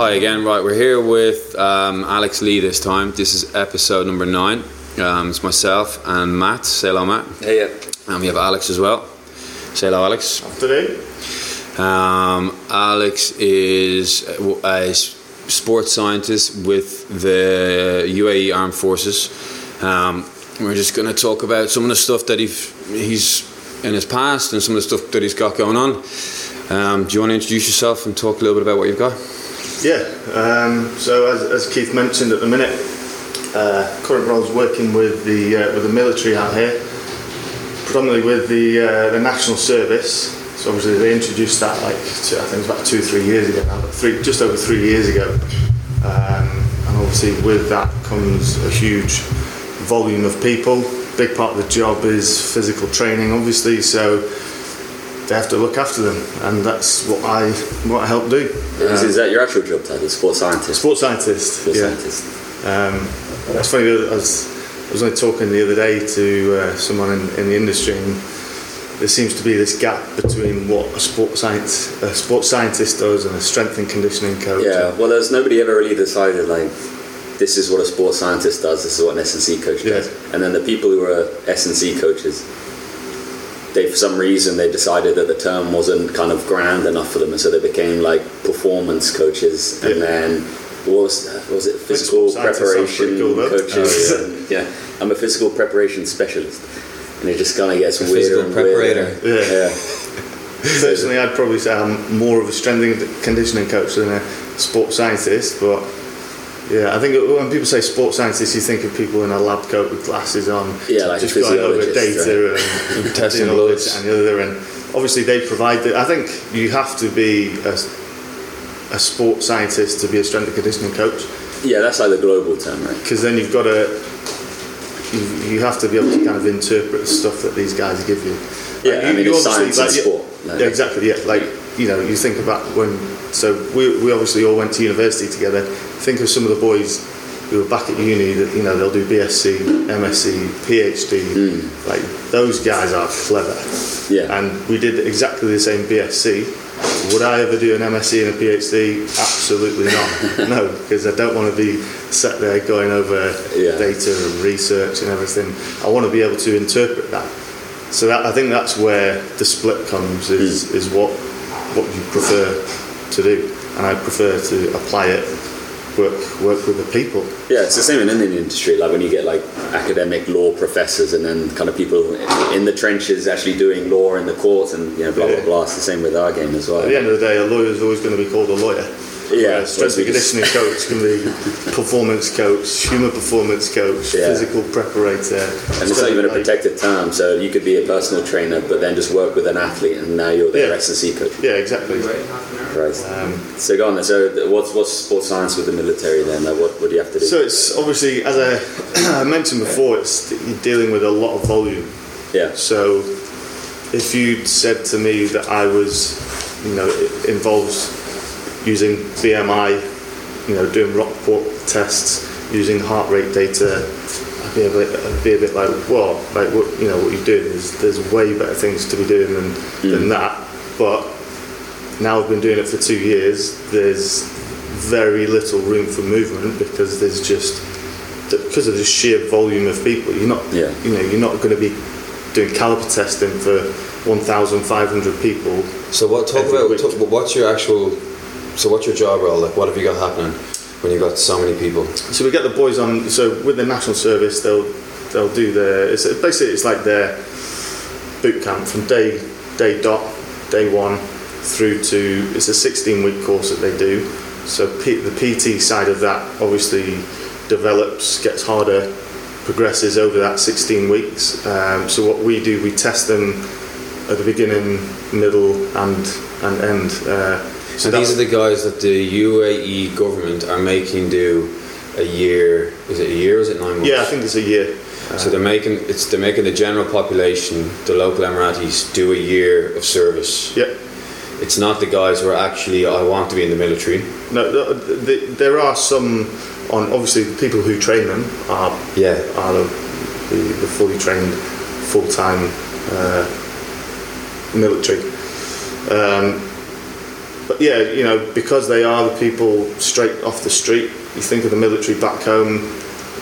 Hi again. Right, we're here with um, Alex Lee this time. This is episode number nine. Um, it's myself and Matt. Say hello, Matt. Hey, yeah. And we have Alex as well. Say hello, Alex. Today, Um, Alex is a, a sports scientist with the UAE Armed Forces. Um, we're just going to talk about some of the stuff that he's, he's in his past and some of the stuff that he's got going on. Um, do you want to introduce yourself and talk a little bit about what you've got? Yeah. Um, so as, as Keith mentioned at the minute, uh, current is working with the uh, with the military out here, predominantly with the uh, the national service. So obviously they introduced that like two, I think it was about two three years ago now, three just over three years ago. Um, and obviously with that comes a huge volume of people. Big part of the job is physical training, obviously. So they have to look after them, and that's what I what I help do. is, is that your actual job title? Sports scientist? Sports scientist. Sports yeah. scientist. Um, it's funny. I was, I was only talking the other day to uh, someone in, in the industry, and there seems to be this gap between what a sports science a sports scientist does and a strength and conditioning coach. Yeah, well, there's nobody ever really decided, like, this is what a sports scientist does, this is what an S&C coach does. Yeah. And then the people who are S&C coaches, they, for some reason, they decided that the term wasn't kind of grand enough for them, and so they became, like, performance coaches. And Yeah. then, what was, was it, physical sports scientist sounds preparation cool, coaches. Oh, and, yeah, I'm a physical preparation specialist. And it just kind of gets weirder physical and weirder. preparator. Yeah. yeah. Personally, I'd probably say I'm more of a strength and conditioning coach than a sports scientist, but. Yeah, I think when people say sports scientist, you think of people in a lab coat with glasses on, Yeah, like just going over data and Testing all this and the other. And obviously, they provide. The, I think you have to be a, a sports scientist to be a strength and conditioning coach Yeah, that's like the global term, right? because then you've got to. You, you have to be able to kind of interpret the stuff that these guys give you. Yeah, I mean, it's obviously, science and sport. No. yeah, exactly. Yeah, like you know, you think about when. So we, we obviously all went to university together. Think of some of the boys who were back at uni. That you know they'll do BSc, MSc, PhD. Hmm. Like those guys are clever. Yeah. And we did exactly the same BSc. Would I ever do an MSc and a PhD? Absolutely not. no, because I don't want to be sat there going over Yeah. data and research and everything. I want to be able to interpret that. So that I think that's where the split comes is hmm. is what what you prefer to do, and I prefer to apply it, work work with the people. Yeah, it's the same in the Indian industry. Like when you get like academic law professors and then kind of people in the trenches actually doing law in the courts and you know blah blah blah. It's the same with our game as well. At the end of the day, a lawyer is always going to be called a lawyer. Yeah, strength and conditioning coach can be performance coach, human performance coach, Yeah. physical preparator. And it's not even a protected term, so you could be a personal trainer, but then just work with an athlete, and now you're their Yeah. S&C coach. Yeah, exactly. Right. Um, so go on then. So what's what's sports science with the military then? Like what, what do you have to do? So it's obviously, as I, I mentioned before, it's you're dealing with a lot of volume. yeah. So if you'd said to me that I was, you know, it involves using BMI, you know, doing Rockport tests, using heart rate data, I'd be a bit, I'd be a bit like, well, like what you know, what you're doing is there's way better things to be doing than than mm. that. But now I've been doing it for two years. There's very little room for movement because there's just because of the sheer volume of people. You're not, Yeah. you know, you're not going to be doing caliper testing for 1,500 people. So what? Talk about talk, what's your actual. So what's your job role? Like, what have you got happening when you've got so many people? So we get the boys on. So with the national service, they'll they'll do their. It's basically it's like their boot camp from day day dot day one through to it's a 16 week course that they do. So P, the PT side of that obviously develops, gets harder, progresses over that 16 weeks. Um, so what we do, we test them at the beginning, middle, and and end. Uh, so these are the guys that the UAE government are making do a year. Is it a year? Or is it nine months? yeah, I think it's a year. So they're making it's they're making the general population, the local Emiratis, do a year of service. Yeah. It's not the guys who are actually I want to be in the military. No, the, the, there are some on obviously the people who train them are Yeah. are the, the, the fully trained full time uh, military. Um, but yeah, you know, because they are the people straight off the street. You think of the military back home.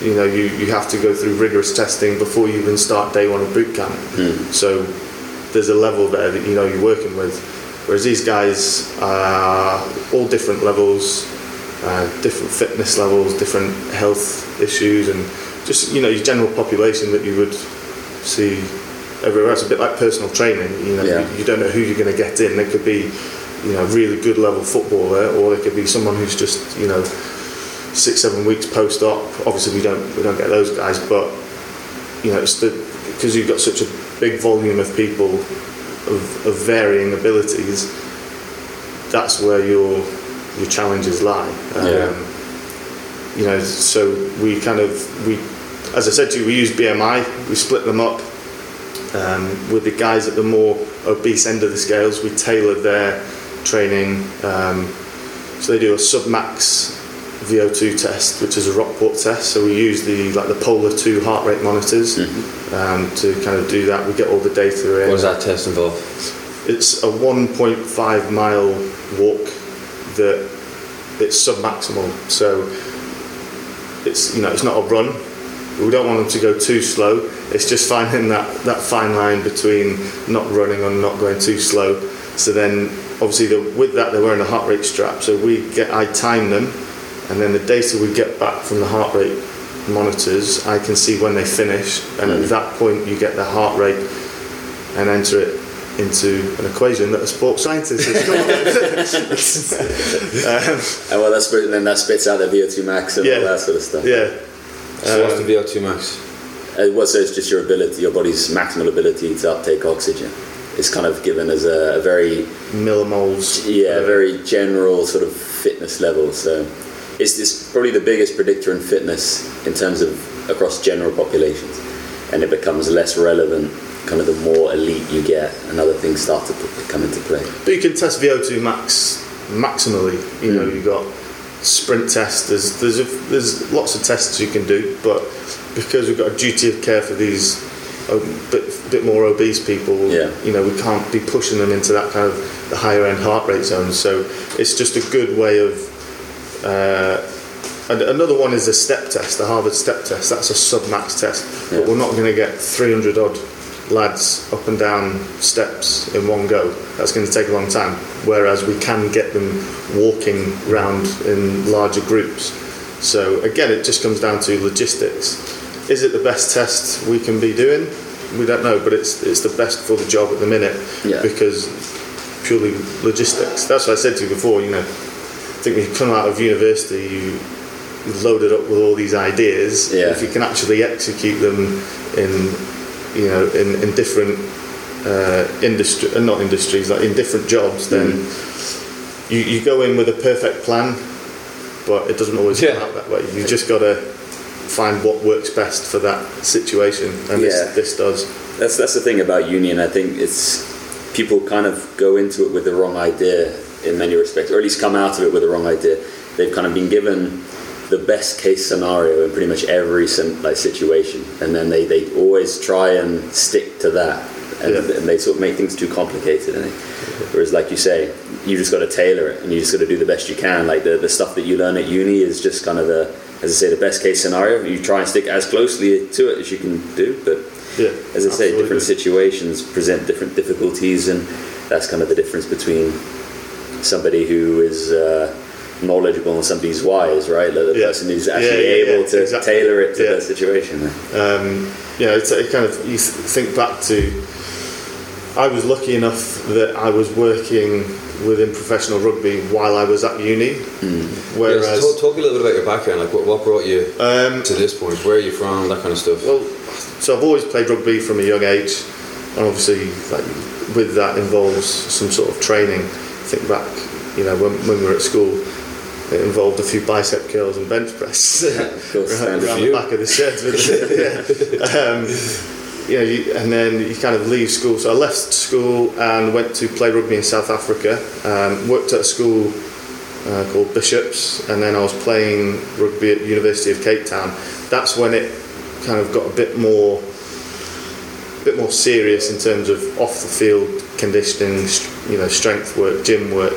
You know, you, you have to go through rigorous testing before you even start day one of boot camp. So there's a level there that you know you're working with. Whereas these guys are all different levels, uh, different fitness levels, different health issues, and just you know your general population that you would see everywhere else. A bit like personal training. You know, Yeah. you, you don't know who you're going to get in. There could be you know really good level footballer, or there could be someone who's just you know six seven weeks post op. Obviously, we don't we don't get those guys, but you know it's the because you've got such a big volume of people of, of varying abilities. That's where your your challenges lie. Um, Yeah. You know, so we kind of we, as I said to you, we use BMI. We split them up. Um, with the guys at the more obese end of the scales, we tailor their training. Um, so they do a submax VO2 test, which is a Rockport test. So we use the like the Polar 2 heart rate monitors um, to kind of do that. We get all the data in. What does that test involve? It's a 1.5 mile walk that it's submaximal. So it's you know it's not a run. We don't want them to go too slow. It's just finding that, that fine line between not running and not going too slow. So then obviously the, with that they're wearing a heart rate strap. So we get I time them, and then the data we get back from the heart rate monitors, I can see when they finish, and at that point you get the heart rate and enter it into an equation that a sports scientist has come up with. um, And well, that's and then that spits out the VO2 max and Yeah. all that sort of stuff. yeah, So what's the VO2 max? Uh, well, so it's just your ability, your body's maximal ability to uptake oxygen. It's kind of given as a, a very, millimoles. yeah, very general sort of fitness level. So it's this probably the biggest predictor in fitness in terms of across general populations, and it becomes less relevant kind of the more elite you get, and other things start to come into play. But you can test VO2 max maximally. You know, hmm. you've got sprint tests. There's there's a, there's lots of tests you can do, but because we've got a duty of care for these a bit bit more obese people, Yeah. you know, we can't be pushing them into that kind of the higher end heart rate zone. So it's just a good way of. Uh, and another one is a step test, the Harvard step test. That's a sub-max test, Yeah. but we're not going to get 300 odd lads up and down steps in one go. That's going to take a long time. Whereas we can get them walking round in larger groups. So again, it just comes down to logistics. Is it the best test we can be doing? We don't know, but it's it's the best for the job at the minute Yeah. because purely logistics. That's what I said to you before. You know, I think when you come out of university, you loaded up with all these ideas. Yeah. If you can actually execute them in, you know, in, in different uh, industry, uh, not industries, like in different jobs, then you, you go in with a perfect plan, but it doesn't always Yeah. come out that way. You just got to find what works best for that situation, and Yeah. this, this does. That's that's the thing about union. I think it's people kind of go into it with the wrong idea in many respects, or at least come out of it with the wrong idea. They've kind of been given the best case scenario in pretty much every like situation, and then they, they always try and stick to that, and, Yeah. and they sort of make things too complicated. Think. Whereas, like you say, you just got to tailor it, and you just got to do the best you can. Like the the stuff that you learn at uni is just kind of the as I say, the best case scenario. You try and stick as closely to it as you can do, but Yeah, as I say, different situations present different difficulties, and that's kind of the difference between somebody who is uh, knowledgeable and somebody who's wise, right? The, the Yeah. person who's actually yeah, able yeah, to exactly. tailor it to their situation. um, you know, it's it kind of you think back to. I was lucky enough that I was working within professional rugby while I was at uni. Whereas, yeah, so talk, talk a little bit about your background. Like, what, what brought you um, to this point? Where are you from? That kind of stuff. well, so I've always played rugby from a young age, and obviously, like with that involves some sort of training. Think back, you know, when, when we were at school, it involved a few bicep curls and bench press. of course, around, around the back of the the, yeah. Um, know, you, and then you kind of leave school. So I left school and went to play rugby in South Africa. Um, worked at a school uh, called Bishops, and then I was playing rugby at University of Cape Town. That's when it kind of got a bit more, bit more serious in terms of off the field conditioning, you know, strength work, gym work.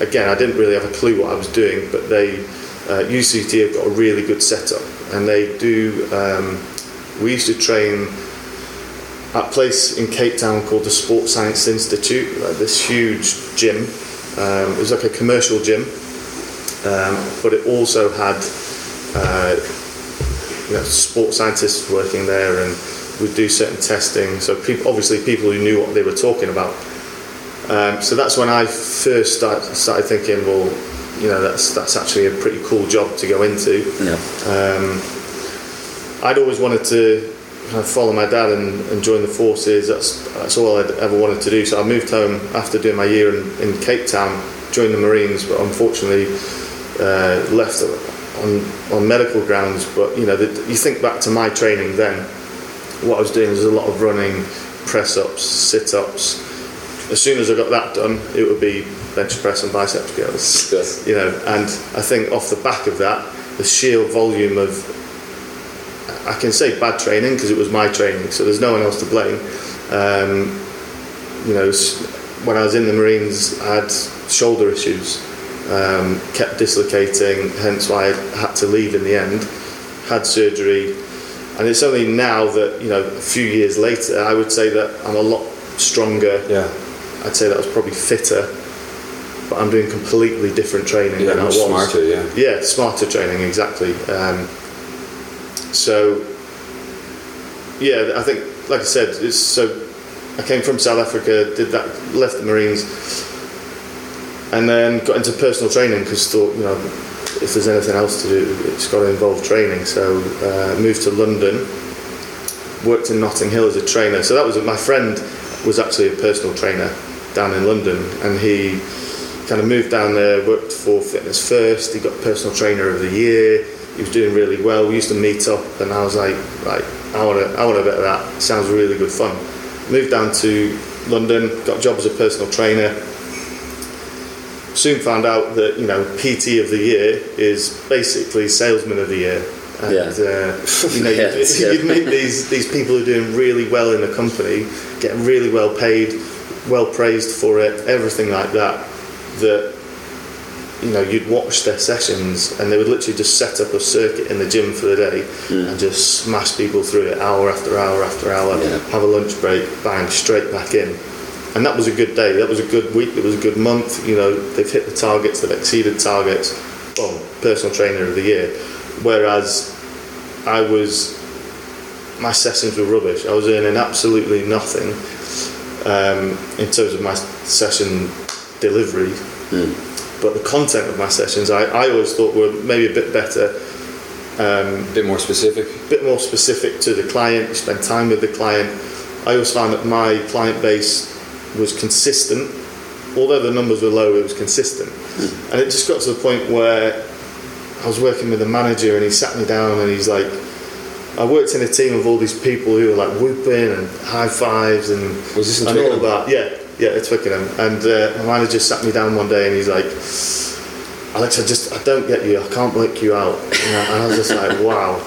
again, I didn't really have a clue what I was doing, but they uh, UCT have got a really good setup, and they do. Um, we used to train at a place in Cape Town called the Sports Science Institute, like this huge gym. Um, it was like a commercial gym, um, but it also had uh, you know, sports scientists working there and would do certain testing. So people, obviously people who knew what they were talking about. Um, so that's when I first start, started thinking, well, you know, that's that's actually a pretty cool job to go into. Yeah. Um, I'd always wanted to kind of follow my dad and, and join the forces. That's that's all I'd ever wanted to do. So I moved home after doing my year in, in Cape Town, joined the Marines, but unfortunately uh, left on on medical grounds. But you know, the, you think back to my training then. What I was doing was a lot of running, press ups, sit ups. As soon as I got that done, it would be bench press and bicep curls. Yes. You know, and I think off the back of that, the sheer volume of I can say bad training because it was my training, so there's no one else to blame. Um, you know, when I was in the Marines, I had shoulder issues, um, kept dislocating, hence why I had to leave in the end. Had surgery, and it's only now that you know, a few years later, I would say that I'm a lot stronger. Yeah. I'd say that I was probably fitter, but I'm doing completely different training Yeah, than I was. smarter, yeah. Yeah, smarter training, exactly. Um, so, yeah, I think, like I said, it's so. I came from South Africa, did that, left the Marines, and then got into personal training because thought, you know, if there's anything else to do, it's got to involve training. So, uh, moved to London, worked in Notting Hill as a trainer. So that was my friend was actually a personal trainer down in London, and he kind of moved down there, worked for Fitness First. He got personal trainer of the year. He was doing really well. We used to meet up, and I was like, right, I want to, I want a bit of that. Sounds really good fun. Moved down to London, got a job as a personal trainer. Soon found out that you know PT of the year is basically salesman of the year. And, Yeah. uh, you know, Yeah, you'd, yeah. you'd meet these these people who are doing really well in the company, getting really well paid, well praised for it, everything like that. That you know, you'd watch their sessions and they would literally just set up a circuit in the gym for the day and just smash people through it hour after hour after hour, Yeah. have a lunch break, bang, straight back in. And that was a good day, that was a good week, it was a good month, you know, they've hit the targets, they've exceeded targets, boom, personal trainer of the year. Whereas I was, my sessions were rubbish, I was earning absolutely nothing um, in terms of my session delivery but the content of my sessions I, I always thought were maybe a bit better um, A bit more specific. a bit more specific to the client spend time with the client. I always found that my client base was consistent. Although the numbers were low it was consistent. Hmm. And it just got to the point where I was working with a manager and he sat me down and he's like I worked in a team of all these people who were like whooping and high fives and Was this and all that. Yeah yeah at Twickenham and uh, my manager sat me down one day and he's like Alex, I just I don't get you. I can't work you out. And I was just like, wow. um,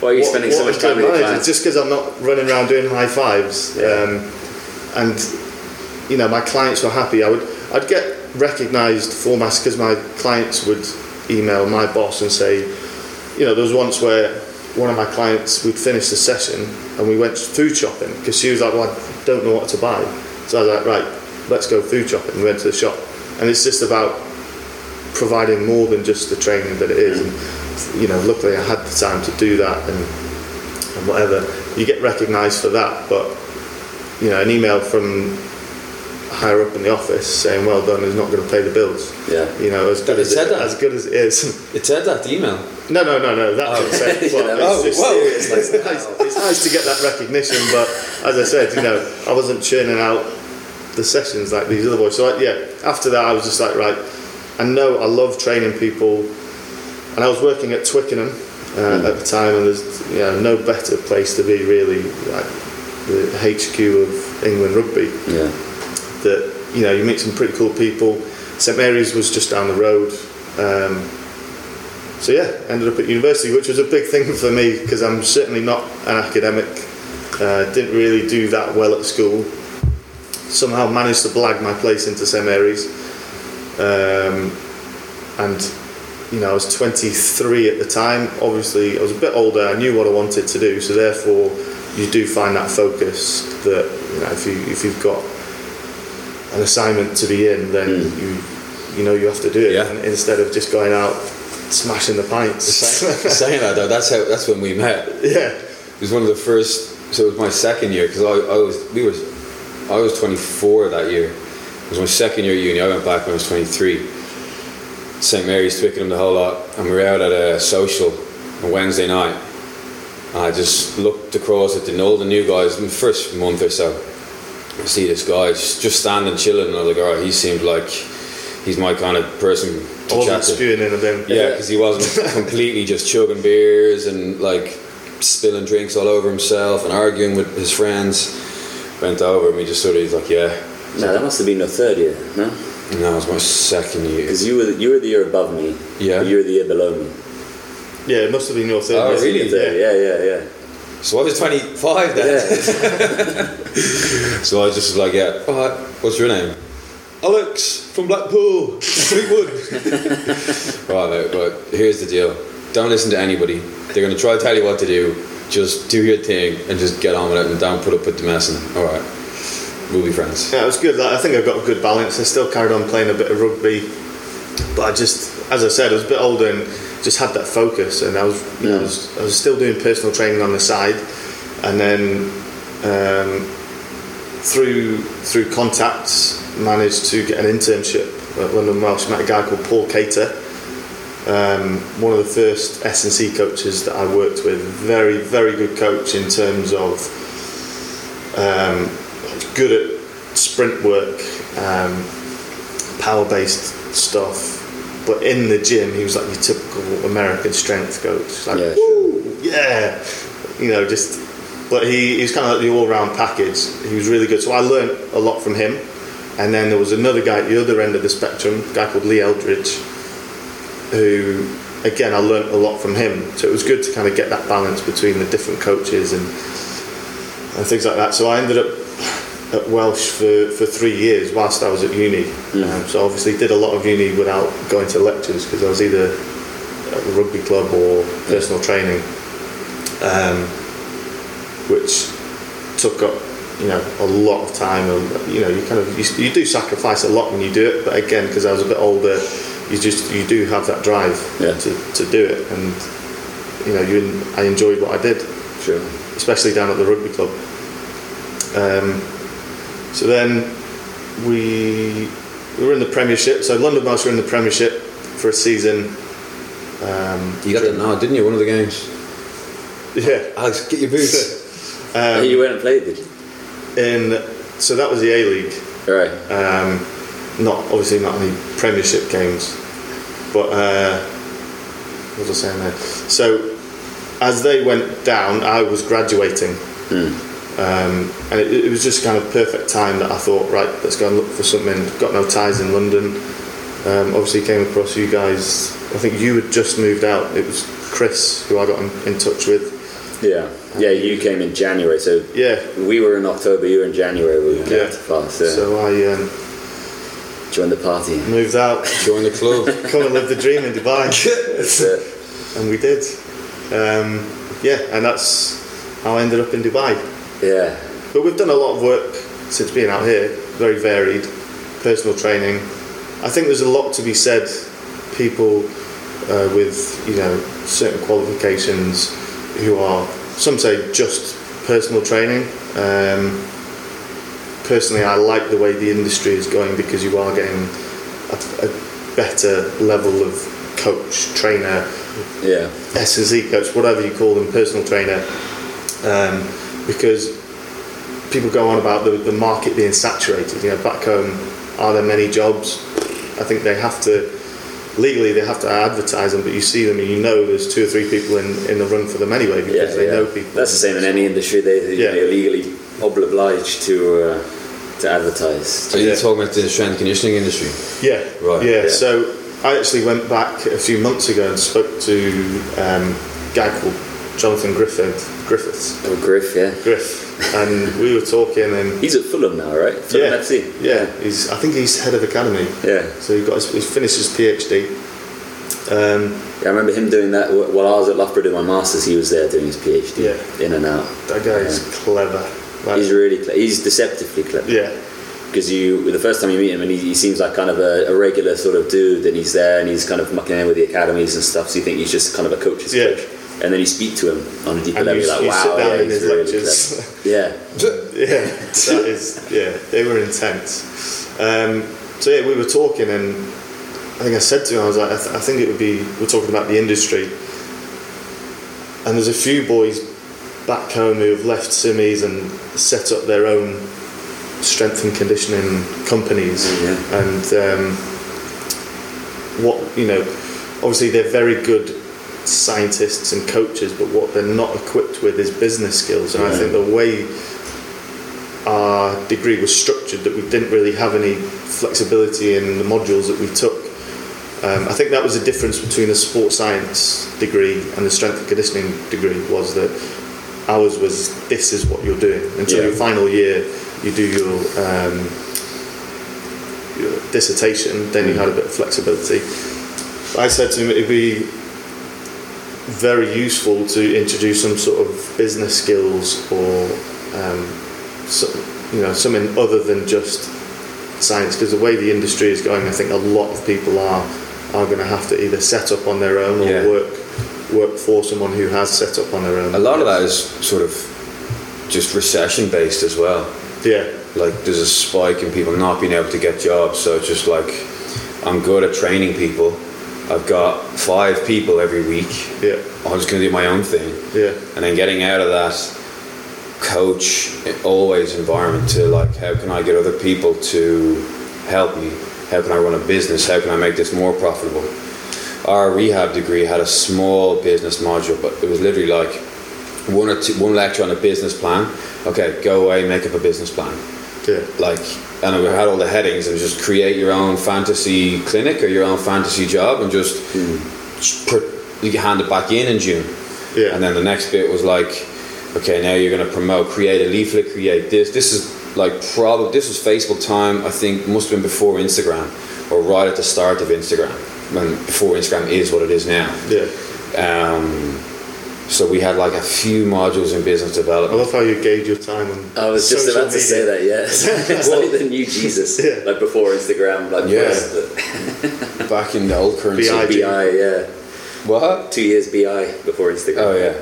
Why are you what- spending what so much time with your clients? Just because I'm not running around doing high fives, um, and you know my clients were happy. I would I'd get recognised for my because my clients would email my boss and say, you know, there was once where one of my clients we'd finished the session and we went food shopping because she was like, well, I don't know what to buy. So I was like, right, let's go food shopping. We went to the shop, and it's just about providing more than just the training that it is. And, you know, luckily I had the time to do that and, and whatever. You get recognised for that, but you know, an email from higher up in the office saying well done is not going to pay the bills. Yeah. You know, as good It as it, that? as good as it is. It said that, email. No, no, no, no. That didn't say. Well, Yeah, it's, oh, just, whoa. it's, nice, it's nice to get that recognition, but as I said, you know, I wasn't churning out the sessions like these other boys. So I, yeah, after that, I was just like, right. I know I love training people, and I was working at Twickenham uh, at the time, and there's you know no better place to be really, like the HQ of England rugby Yeah. That you know you meet some pretty cool people. St Mary's was just down the road, um, so yeah, ended up at university, which was a big thing for me because I'm certainly not an academic. Uh, didn't really do that well at school. somehow managed to blag my place into St Mary's, um, and you know I was 23 at the time. Obviously, I was a bit older. I knew what I wanted to do, so therefore you do find that focus that you know if you if you've got an assignment to be in, then hmm. you you know you have to do it Yeah. and instead of just going out smashing the pints. Saying that though, that's how that's when we met. yeah, It was one of the first. So it was my second year because I, I was we was I was 24 that year. It was my second year at uni. I went back when I was 23. St Mary's, Twickenham, the whole lot, and we were out at a social on Wednesday night. I just looked across at the all the new guys in the first month or so. I see this guy just, just standing chilling, and I was like, all right, he seemed like he's my kind of person to I wasn't chat to. spewing in a bin. Yeah, because he wasn't completely just chugging beers and like spilling drinks all over himself and arguing with his friends. Went over and we just sort of he's like, yeah. No, that must have been your third year, no? No, it was my second year. Because you were the, you were the year above me. Yeah. You were the year below me. Yeah, it must have been your third. Oh, year. really? Third, yeah, yeah, yeah. So I was 25 then. Yeah. So I was just like, yeah, all right, what's your name? Alex from Blackpool, Fleetwood. right, mate, but here's the deal. Don't listen to anybody. They're going to try to tell you what to do. Just do your thing and just get on with it and don't put up with the messing. All right, we'll be friends. Yeah, it was good. Like, I think I got a good balance. I still carried on playing a bit of rugby, but I just, as I said, I was a bit older and just had that focus. And I was, know, I was, I was still doing personal training on the side, and then um, through through contacts managed to get an internship at London Welsh. Met a guy called Paul Cater. Um, one of the first S and C coaches that I worked with, very very good coach in terms of um, good at sprint work, um, power based stuff. But in the gym, he was like your typical American strength coach. Like, Yeah, sure. Yeah, you know, just. But he, he was kind of like the all round package. He was really good. So I learned a lot from him. And then there was another guy at the other end of the spectrum, a guy called Lee Eldridge, who, again, I learned a lot from him. So it was good to kind of get that balance between the different coaches and and things like that. So I ended up at Welsh for, for three years whilst I was at uni. Um, so obviously did a lot of uni without going to lectures because I was either at the rugby club or personal training, um, which took up you know a lot of time. And, you know you kind of you, you do sacrifice a lot when you do it, but again because I was a bit older, you just you do have that drive Yeah. to, to do it, and you know you I enjoyed what I did Sure. especially down at the rugby club. Um, so then we we were in the Premiership. So London Welsh were in the Premiership for a season. Um, You got that now, didn't you? One of the games. yeah. Alex, get your boots. Um, you went and played, did you? in so that was the A League. Right. Um, not obviously not any Premiership games, but uh, what was I saying there? So as they went down, I was graduating, um, and it, it was just kind of perfect time that I thought, right, let's go and look for something. Got no ties in London. Um, obviously, came across you guys. I think you had just moved out. It was Chris who I got in, in touch with. Yeah. Yeah, you came in January, so Yeah. we were in October, you were in January, we Yeah. yeah. fast. Yeah. So I um, Joined the party. moved out, Joined the club. come and live the dream in Dubai. That's it. and we did. Um, yeah, and that's how I ended up in Dubai. Yeah. But we've done a lot of work since being out here, very varied, personal training. I think there's a lot to be said. People uh, with you know certain qualifications who are some say just personal training. Um, personally, I like the way the industry is going because you are getting a, a better level of coach, trainer, Yeah. S&C coach, whatever you call them, personal trainer, um, because people go on about the, the market being saturated. You know, back home, are there many jobs? I think they have to legally they have to advertise them, but you see them and you know there's two or three people in, in the run for them anyway Yeah, they yeah. know people. That's the same in any industry. They, Yeah. they're legally obliged to uh, to advertise. So you're Yeah. talking about the strength conditioning industry. Yeah, Right, Yeah, yeah. so I actually went back a few months ago and spoke to um, a guy called Jonathan Griffith, Griffiths. Oh, Griff, yeah. Griff. And we were talking, and He's at Fulham now, right? Fulham yeah, FC. yeah, he's. I think he's head of academy. Yeah. So he got his, he finished his PhD. Um, Yeah, I remember him doing that while I was at Loughborough doing my masters. He was there doing his PhD, Yeah. in and out. that guy is clever. Like, He's really clever. he's deceptively clever. yeah, Because you, the first time you meet him, and he, he seems like kind of a, a regular sort of dude, and he's there and he's kind of mucking in with the academies and stuff. So you think he's just kind of a coach's Yeah. coach, and then you speak to him on a deeper And level. you- You're like, you wow, sit down yeah, in his really lectures. Yeah, yeah, that is yeah. They were intense. Um, so yeah, we were talking, and I think I said to him, I was like, I, th- I think it would be. We're talking about the industry, and there's a few boys back home who have left Simmies and set up their own strength and conditioning companies, Yeah. and um, what you know, obviously they're very good scientists and coaches, but what they're not equipped with is business skills, and I think the way our degree was structured that we didn't really have any flexibility in the modules that we took. Um, I think that was the difference between a sports science degree and the strength and conditioning degree was that ours was this is what you're doing until Yeah. your final year you do your, um, your dissertation then you had a bit of flexibility I said to him it'd be very useful to introduce some sort of business skills or um, so, you know something other than just science because the way the industry is going I think a lot of people are are going to have to either set up on their own or Yeah. work work for someone who has set up on their own A lot of that is sort of just recession based as well. yeah Like there's a spike in people not being able to get jobs, so it's just like I'm good at training people. I've got five people every week. yeah I'm just going to do my own thing, yeah and then getting out of that coach always environment to like how can I get other people to help me? How can I run a business? How can I make this more profitable? Our rehab degree had a small business module, but it was literally like one or two, one lecture on a business plan. Okay, go away, make up a business plan. Yeah Like, and we had all the headings and just create your own fantasy clinic or your own fantasy job and just put, you hand it back in in June. Yeah. And then the next bit was like, okay, now you're going to promote, create a leaflet, create this. This is like probably this was Facebook time. I think must have been before Instagram or right at the start of Instagram when before Instagram is what it is now. yeah Um, so we had like a few modules in business development. I love how you gauge your time on I was just social about to say that. Yes, it's like the new Jesus, Yeah. like before Instagram, like Yeah. first Back in the old currency. BI. BI, yeah, What? two years BI before Instagram. Oh yeah.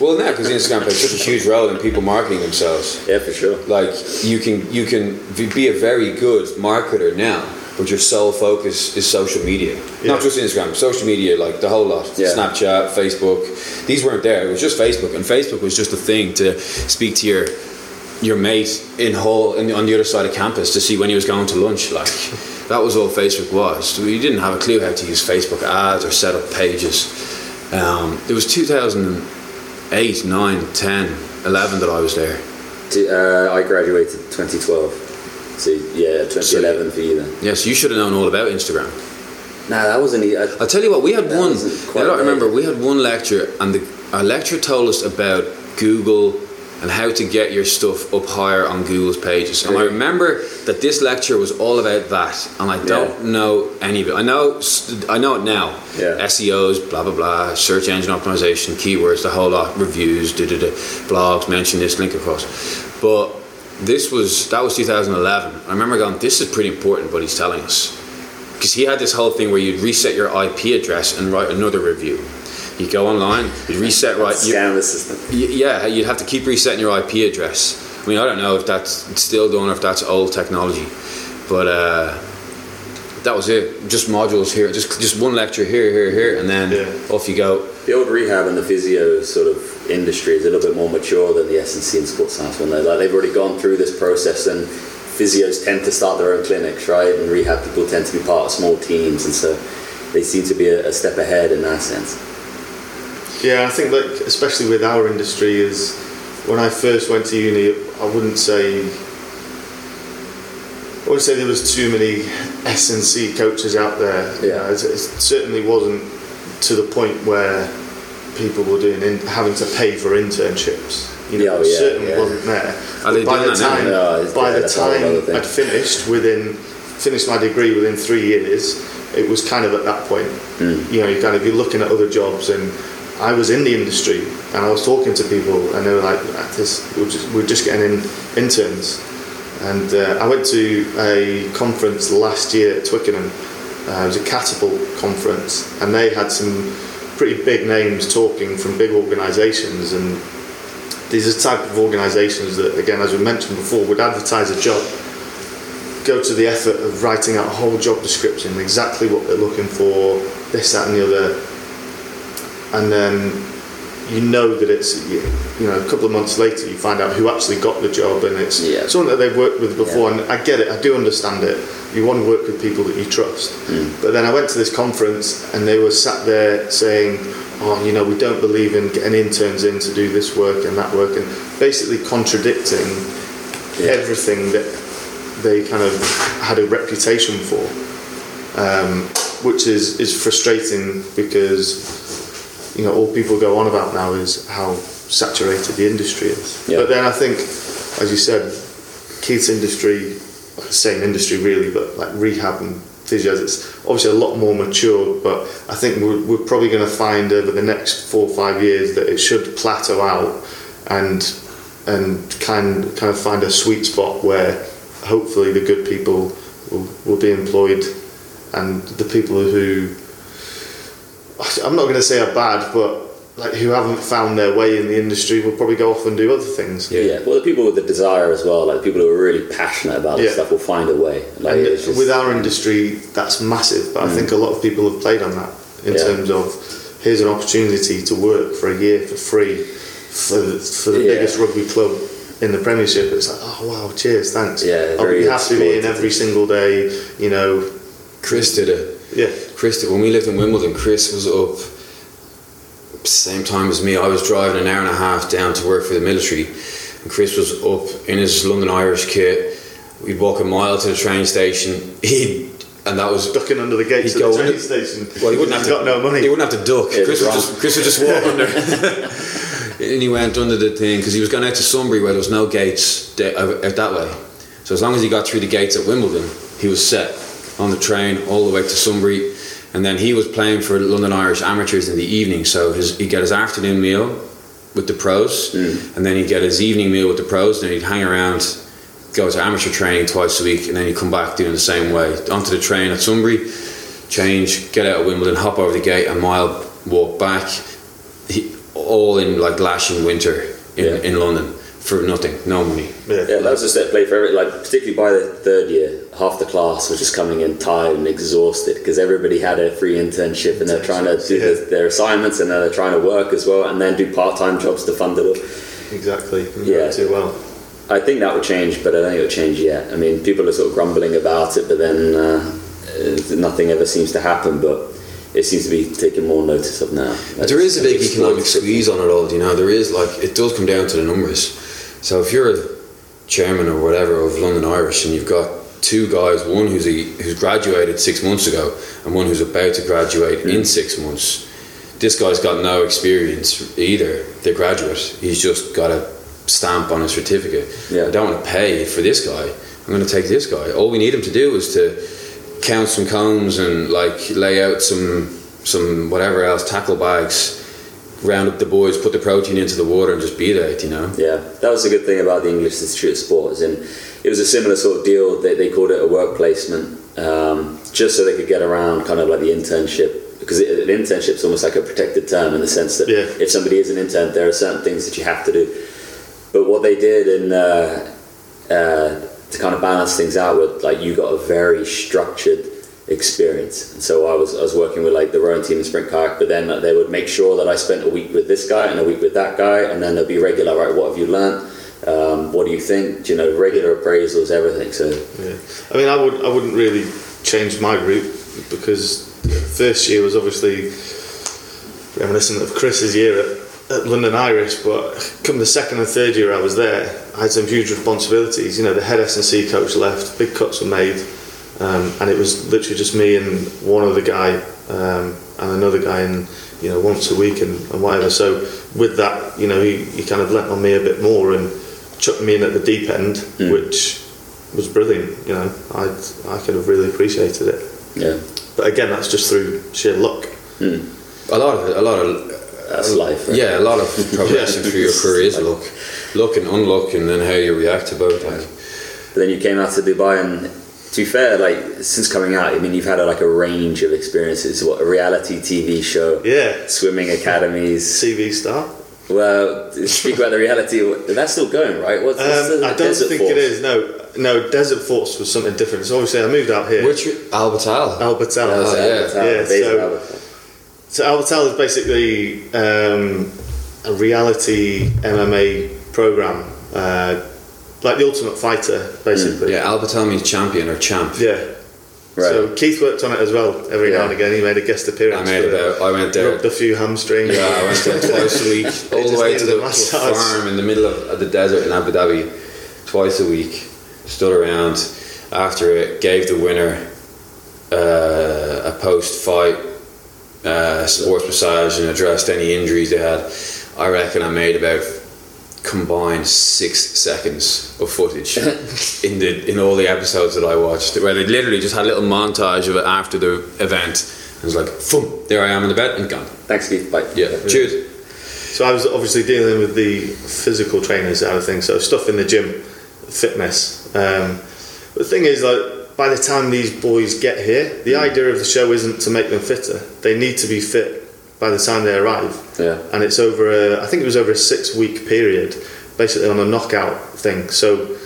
Well, now because Instagram plays such a huge role in people marketing themselves. yeah, for sure. Like you can you can be a very good marketer now, but your sole focus is social media. Yeah. Not just Instagram, social media, like the whole lot. Yeah. Snapchat, Facebook. These weren't there. It was just Facebook, and Facebook was just a thing to speak to your your mate in hall in, on the other side of campus to see when he was going to lunch. Like that was all Facebook was. We didn't have a clue how to use Facebook ads or set up pages. Um, it was 2008, 9, 10, 11 that I was there. Uh, I graduated 2012, so yeah, 2011 for you then. Yes, you should have known all about Instagram. Nah, that wasn't. i'll tell you what, we had one. I don't remember. We had one lecture, and the our lecturer told us about Google and how to get your stuff up higher on Google's pages. And I remember that this lecture was all about that, and I don't Yeah. know any of it. I know, I know it now. Yeah. SEOs, blah blah blah, search engine optimization, keywords, the whole lot, reviews, da da da, blogs, mention this, link across. But this was that was 2011. I remember going, this is pretty important. What he's telling us because he had this whole thing where you'd reset your IP address and write another review. You go online, you'd reset right. you- Scan the system. yeah, you'd have to keep resetting your IP address. I mean, I don't know if that's still done or if that's old technology, but uh, that was it. Just modules here, just just one lecture here, here, here, and then Yeah. off you go. The old rehab and the physio sort of industry is a little bit more mature than the S and sports science one. They like they've already gone through this process, and physios tend to start their own clinics, right? And rehab people tend to be part of small teams, and so they seem to be a, a step ahead in that sense. Yeah, I think like especially with our industry is when I first went to uni, I wouldn't say I wouldn't say there was too many S and C coaches out there. You Yeah. know, it, it certainly wasn't to the point where people were doing in, having to pay for internships. You know, Yeah, oh, it yeah, certainly yeah. wasn't there. Are they by doing the that now? time, No, by yeah, the that's a whole other time. I'd finished within finished my degree within three years, it was kind of at that point. Hmm. You know, you kind of you're looking at other jobs, and I was in the industry, and I was talking to people, and they were like, "Ah, "This, we're just, we're just getting in interns." And uh, I went to a conference last year at Twickenham. Uh, it was a catapult conference, and they had some pretty big names talking from big organisations. And these are the type of organisations that, again, as we mentioned before, would advertise a job, go to the effort of writing out a whole job description, exactly what they're looking for, this, that, and the other, and then you know that it's you you know a couple of months later you find out who actually got the job and it's Yeah. someone that they've worked with before and I get it I do understand it. You want to work with people that you trust. But then I went to this conference and they were sat there saying oh you know we don't believe in getting interns in to do this work and that work and basically contradicting Yeah. everything that they kind of had a reputation for. Um, which is, is frustrating because you know all people go on about now is how saturated the industry is. Yeah. But then I think, as you said, Keith's industry, same industry really, but like rehab and physios, it's obviously a lot more mature. But I think we're, we're probably going to find over the next four or five years that it should plateau out and and kind kind of find a sweet spot where hopefully the good people will, will be employed and the people who I'm not going to say are bad, but like who haven't found their way in the industry will probably go off and do other things. Yeah. Well, the people with the desire as well, like the people who are really passionate about this stuff, will find a way. Like And just- with our industry, that's massive. But I mm. think a lot of people have played on that in Yeah. terms of here's an opportunity to work for a year for free for the, for the Yeah. biggest rugby club in the Premiership. It's like, oh wow, cheers, thanks. Yeah, very you have to be in every single day. You know, Chris did it. yeah, Chris, did- when we lived in Wimbledon, Chris was up same time as me. I was driving an hour and a half down to work for the military, and Chris was up in his London Irish kit. We'd walk a mile to the train station. He and that was ducking under the gates of the train station. well, he wouldn't have to. got no money. He wouldn't have to duck. Yeah, Chris would just Chris would just walk under. and he went under the thing because he was going out to Sunbury where there was no gates out uh, out that way. So as long as he got through the gates at Wimbledon, he was set on the train all the way to Sunbury. And then he was playing for London Irish amateurs in the evening. So his, he'd get his afternoon meal with the pros, mm. and then he'd get his evening meal with the pros. And then he'd hang around, go to amateur training twice a week, and then he'd come back doing the same way onto the train at Sunbury change, get out of Wimbledon, hop over the gate, a mile walk back, he, all in like lashing winter in, Yeah. in London for nothing, no money. Yeah. Yeah, that was just that play for every, like particularly by the third year, half the class was just coming in tired and exhausted because everybody had a free internship and they're trying to do Yeah. their, their assignments and then they're trying to work as well and then do part time jobs to fund it all. Exactly. Yeah. know too well. I think that would change, but I don't think it will change yet. I mean, people are sort of grumbling about it, but then uh, uh, nothing ever seems to happen. But it seems to be taken more notice of now. But there is a big economic squeeze on it all, you know. There is like it does come down to the numbers. So if you're a chairman or whatever of London Irish and you've got two guys, one who's a, who's graduated six months ago and one who's about to graduate in hmm. six months, this guy's got no experience either. They're graduate. He's just got a stamp on a certificate. Yeah. I don't want to pay for this guy. I'm going to take this guy. All we need him to do is to count some combs and like lay out some some whatever else tackle bags round up the boys put the protein into the water and just beat it you know Yeah, that was a good thing about the English Institute of Sport. As in, it was a similar sort of deal. They, they called it a work placement, um, just so they could get around kind of like the internship. Because it, an is almost like a protected term in the sense that Yeah. if somebody is an intern, there are certain things that you have to do. But what they did in uh, uh, to kind of balance things out with like you got a very structured experience. And so I was I was working with like the rowing team in sprint kayak, but then they would make sure that I spent a week with this guy and a week with that guy, and then there'd be regular right. What have you learned? Um, what do you think? You know, regular appraisals, everything. So Yeah, I mean, I would I wouldn't really change my route because first year was obviously reminiscent of Chris's year at, at London Irish, but come the second and third year I was there, I had some huge responsibilities. You know, the head S and C coach left, big cuts were made, um, and it was literally just me and one other guy um, and another guy, and you know once a week and, and whatever. So with that, you know, he, he kind of lent on me a bit more and chucked me in at the deep end, Mm. which was brilliant. You know, I I could have really appreciated it. Yeah. But again, that's just through sheer luck. A lot of it, a lot of That's life. right? yeah, a lot of progression Yeah. through your career is luck, luck and unluck, and then how you react to both. Like. But then you came out to Dubai, and to be fair, like since coming out, I mean, you've had a, like a range of experiences. What a reality TV show, Yeah, swimming academies. CV star. Well, speak about the reality. That's still going, right? What's, what's Um, the I don't Desert think Force? it is. No, no. Desert Force was something different. So obviously, I moved out here. Which Al Batal? Albertal. That was Oh, yeah. Al Batal, Yeah, the base of so- Al Batal. So Al Batal is basically um, a reality MMA program, uh, like the Ultimate Fighter, basically. Yeah, Al Batal means champion or champ. Yeah. Right. So Keith worked on it as well. Every Yeah. now and again, he made a guest appearance. I made about. I went there. Rubbed a few hamstrings. Yeah, I went there twice a week, all the way to needed the, a to a massage. farm in the middle of, of the desert in Abu Dhabi, twice a week. Stood around after it, gave the winner uh, a post-fight uh, sports massage and addressed any injuries they had. I reckon I made about combined six seconds of footage in the in all the episodes that I watched, where they literally just had a little montage of it after the event. It was like, boom, there I am in the bed and gone. Thanks, Keith. Bye. Yeah, cheers. So I was obviously dealing with the physical training side of things, so stuff in the gym, fitness. Um, but the thing is, like, by the time these boys get here, the idea of the show isn't to make them fitter. They need to be fit by the time they arrive. Yeah. And it's over, a, I think it was over a six week period, basically on a knockout thing. So,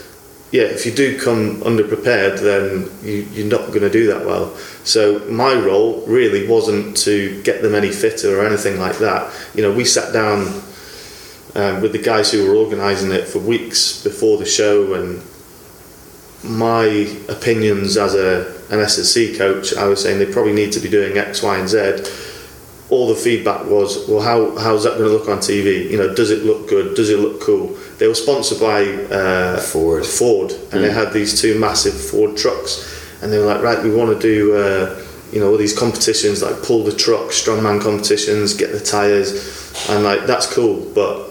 yeah, if you do come underprepared, then you, you're not going to do that well. So my role really wasn't to get them any fitter or anything like that. You know, we sat down um, with the guys who were organising it for weeks before the show, and my opinions as a an S&C coach, I was saying they probably need to be doing X, Y, and Z. All the feedback was, well, how how's that going to look on TV? You know, does it look good? Does it look cool? They were sponsored by uh, Ford. Ford, and they had these two massive Ford trucks, and they were like, right, we want to do, uh, you know, all these competitions like pull the truck, strongman competitions, get the tires, and like that's cool, but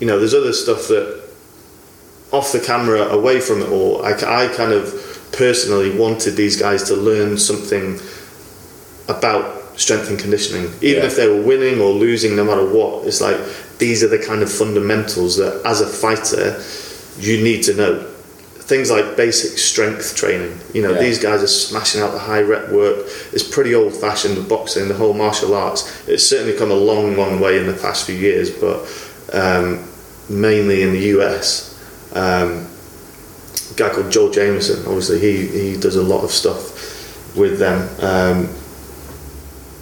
you know, there's other stuff that off the camera, away from it all, I, I kind of personally wanted these guys to learn something about strength and conditioning, even Yeah. if they were winning or losing, no matter what. It's like these are the kind of fundamentals that, as a fighter, you need to know. Things like basic strength training. You know, Yeah. these guys are smashing out the high rep work. It's pretty old fashioned, the boxing, the whole martial arts. It's certainly come a long, long way in the past few years, but um, mainly in the US. Um, a guy called Joel Jamieson, obviously, he, he does a lot of stuff with them. Um,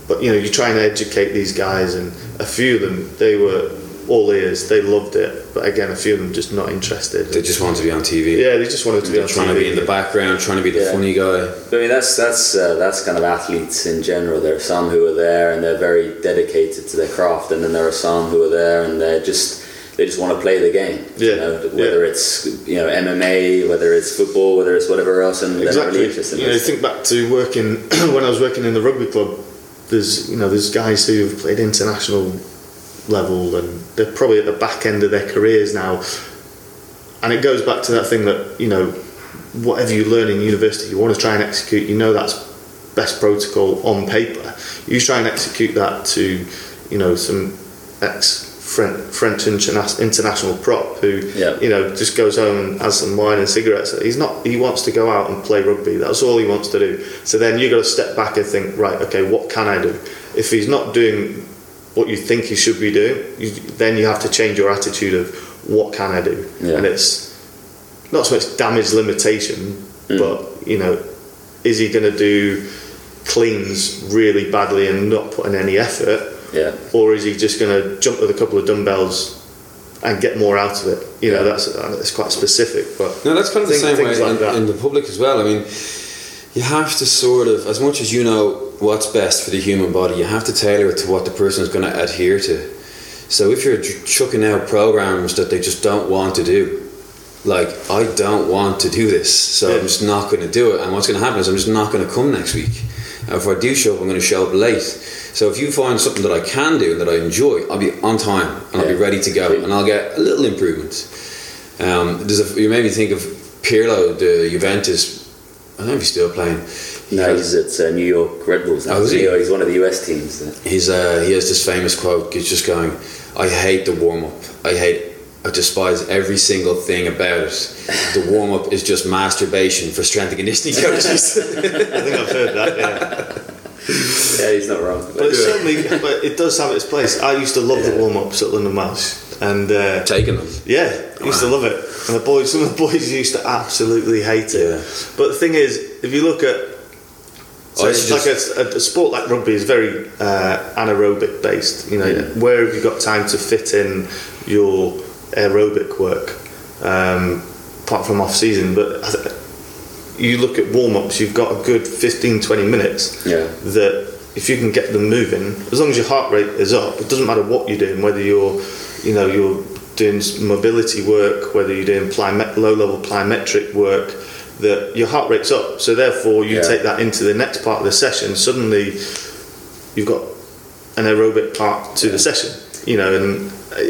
but you know, you try and educate these guys, and a few of them, they were all ears. They loved it, but again, a few of them just not interested. They just wanted to be on TV. yeah, they just wanted to be They're on trying TV. to be in the background, trying to be the Yeah. funny guy. I mean, that's that's uh, that's kind of athletes in general. There are some who are there and they're very dedicated to their craft, and then there are some who are there and they're just they just want to play the game. Yeah, You know, whether yeah. it's you know MMA, whether it's football, whether it's whatever else, and they're not exactly. really interested. you in know, this. think back to working when I was working in the rugby club. There's you know there's guys who've played international level and they're probably at the back end of their careers now. And it goes back to that thing that you know whatever you learn in university, you want to try and execute. You know that's best protocol on paper. You try and execute that to you know some ex French, French interna- international prop who Yeah. you know just goes home and has some wine and cigarettes. He's not. He wants to go out and play rugby. That's all he wants to do. So then you got to step back and think, right? Okay, what can I do? If he's not doing what you think he should be doing, you, then you have to change your attitude of what can I do? Yeah. And it's not so much damage limitation, mm. but you know, is he going to do cleans really badly and not put in any effort? Yeah, or is he just going to jump with a couple of dumbbells and get more out of it? You know, that's uh, that's quite specific, but No, that's kind of the same way things like in, that. in the public as well. I mean, you have to sort of, as much as you know what's best for the human body, you have to tailor it to what the person is going to adhere to. So if you're chucking out programs that they just don't want to do, like I don't want to do this, so I'm just not going to do it. And what's going to happen is I'm just not going to come next week. And if I do show up, I'm going to show up late. So if you find something that I can do and that I enjoy, I'll be on time and I'll be ready to go, and I'll get a little improvement. Um, there's a, you made me think of Pirlo, the Juventus. I don't know if he's still playing. No, he's at uh, New York Red Bulls now. Oh, is he? He's one of the US teams. He's uh, he has this famous quote. He's just going, "I hate the warm up. I hate. I despise every single thing about it. The warm up is just masturbation for strength and conditioning coaches." I think I've heard that. Yeah. Yeah, he's not wrong. But it's certainly, but it does have its place. I used to love the warm ups at London Welsh, and uh, Taking them. yeah, I used to love it. And the boys, some of the boys used to absolutely hate it. Yeah. But the thing is, if you look at so I it's used to like a, a, sport like rugby is very uh, anaerobic based. You know, Yeah. where have you got time to fit in your aerobic work um, apart from off season? But you look at warm ups, you've got a good 15, 20 minutes Yeah. that if you can get them moving, as long as your heart rate is up, it doesn't matter what you're doing, whether you're, you know, you're doing mobility work, whether you're doing plyomet- low-level plyometric work, that your heart rate's up. So therefore, you Yeah. take that into the next part of the session. Suddenly, you've got an aerobic part to the session. You know, and uh,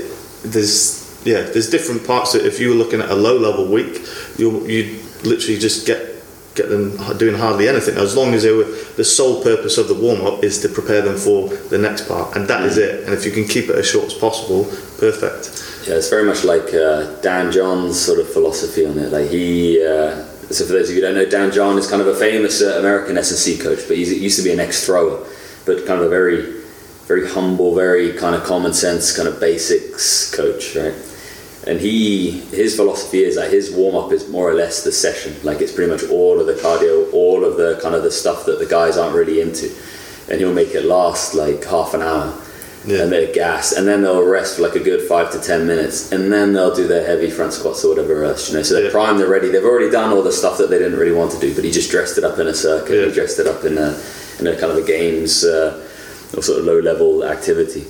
there's yeah, there's different parts that if you were looking at a low-level week, you you literally just get get them doing hardly anything as long as they were the sole purpose of the warm-up is to prepare them for the next part and that is it and if you can keep it as short as possible perfect Yeah, it's very much like uh, Dan John's sort of philosophy on it. Like he, uh, so for those of you who don't know, Dan John is kind of a famous uh, American S&C coach, but he used to be an ex-thrower, but kind of a very, very humble, very kind of common sense, kind of basics coach, right? And he, his philosophy is that his warm up is more or less the session. Like it's pretty much all of the cardio, all of the kind of the stuff that the guys aren't really into, and he'll make it last like half an hour Yeah. and they're gassed, and then they'll rest for like a good five to ten minutes, and then they'll do their heavy front squats or whatever else. You know, so they're Yeah. primed, they're ready. They've already done all the stuff that they didn't really want to do, but he just dressed it up in a circuit. Yeah. He dressed it up in a in a kind of a games uh, or sort of low level activity.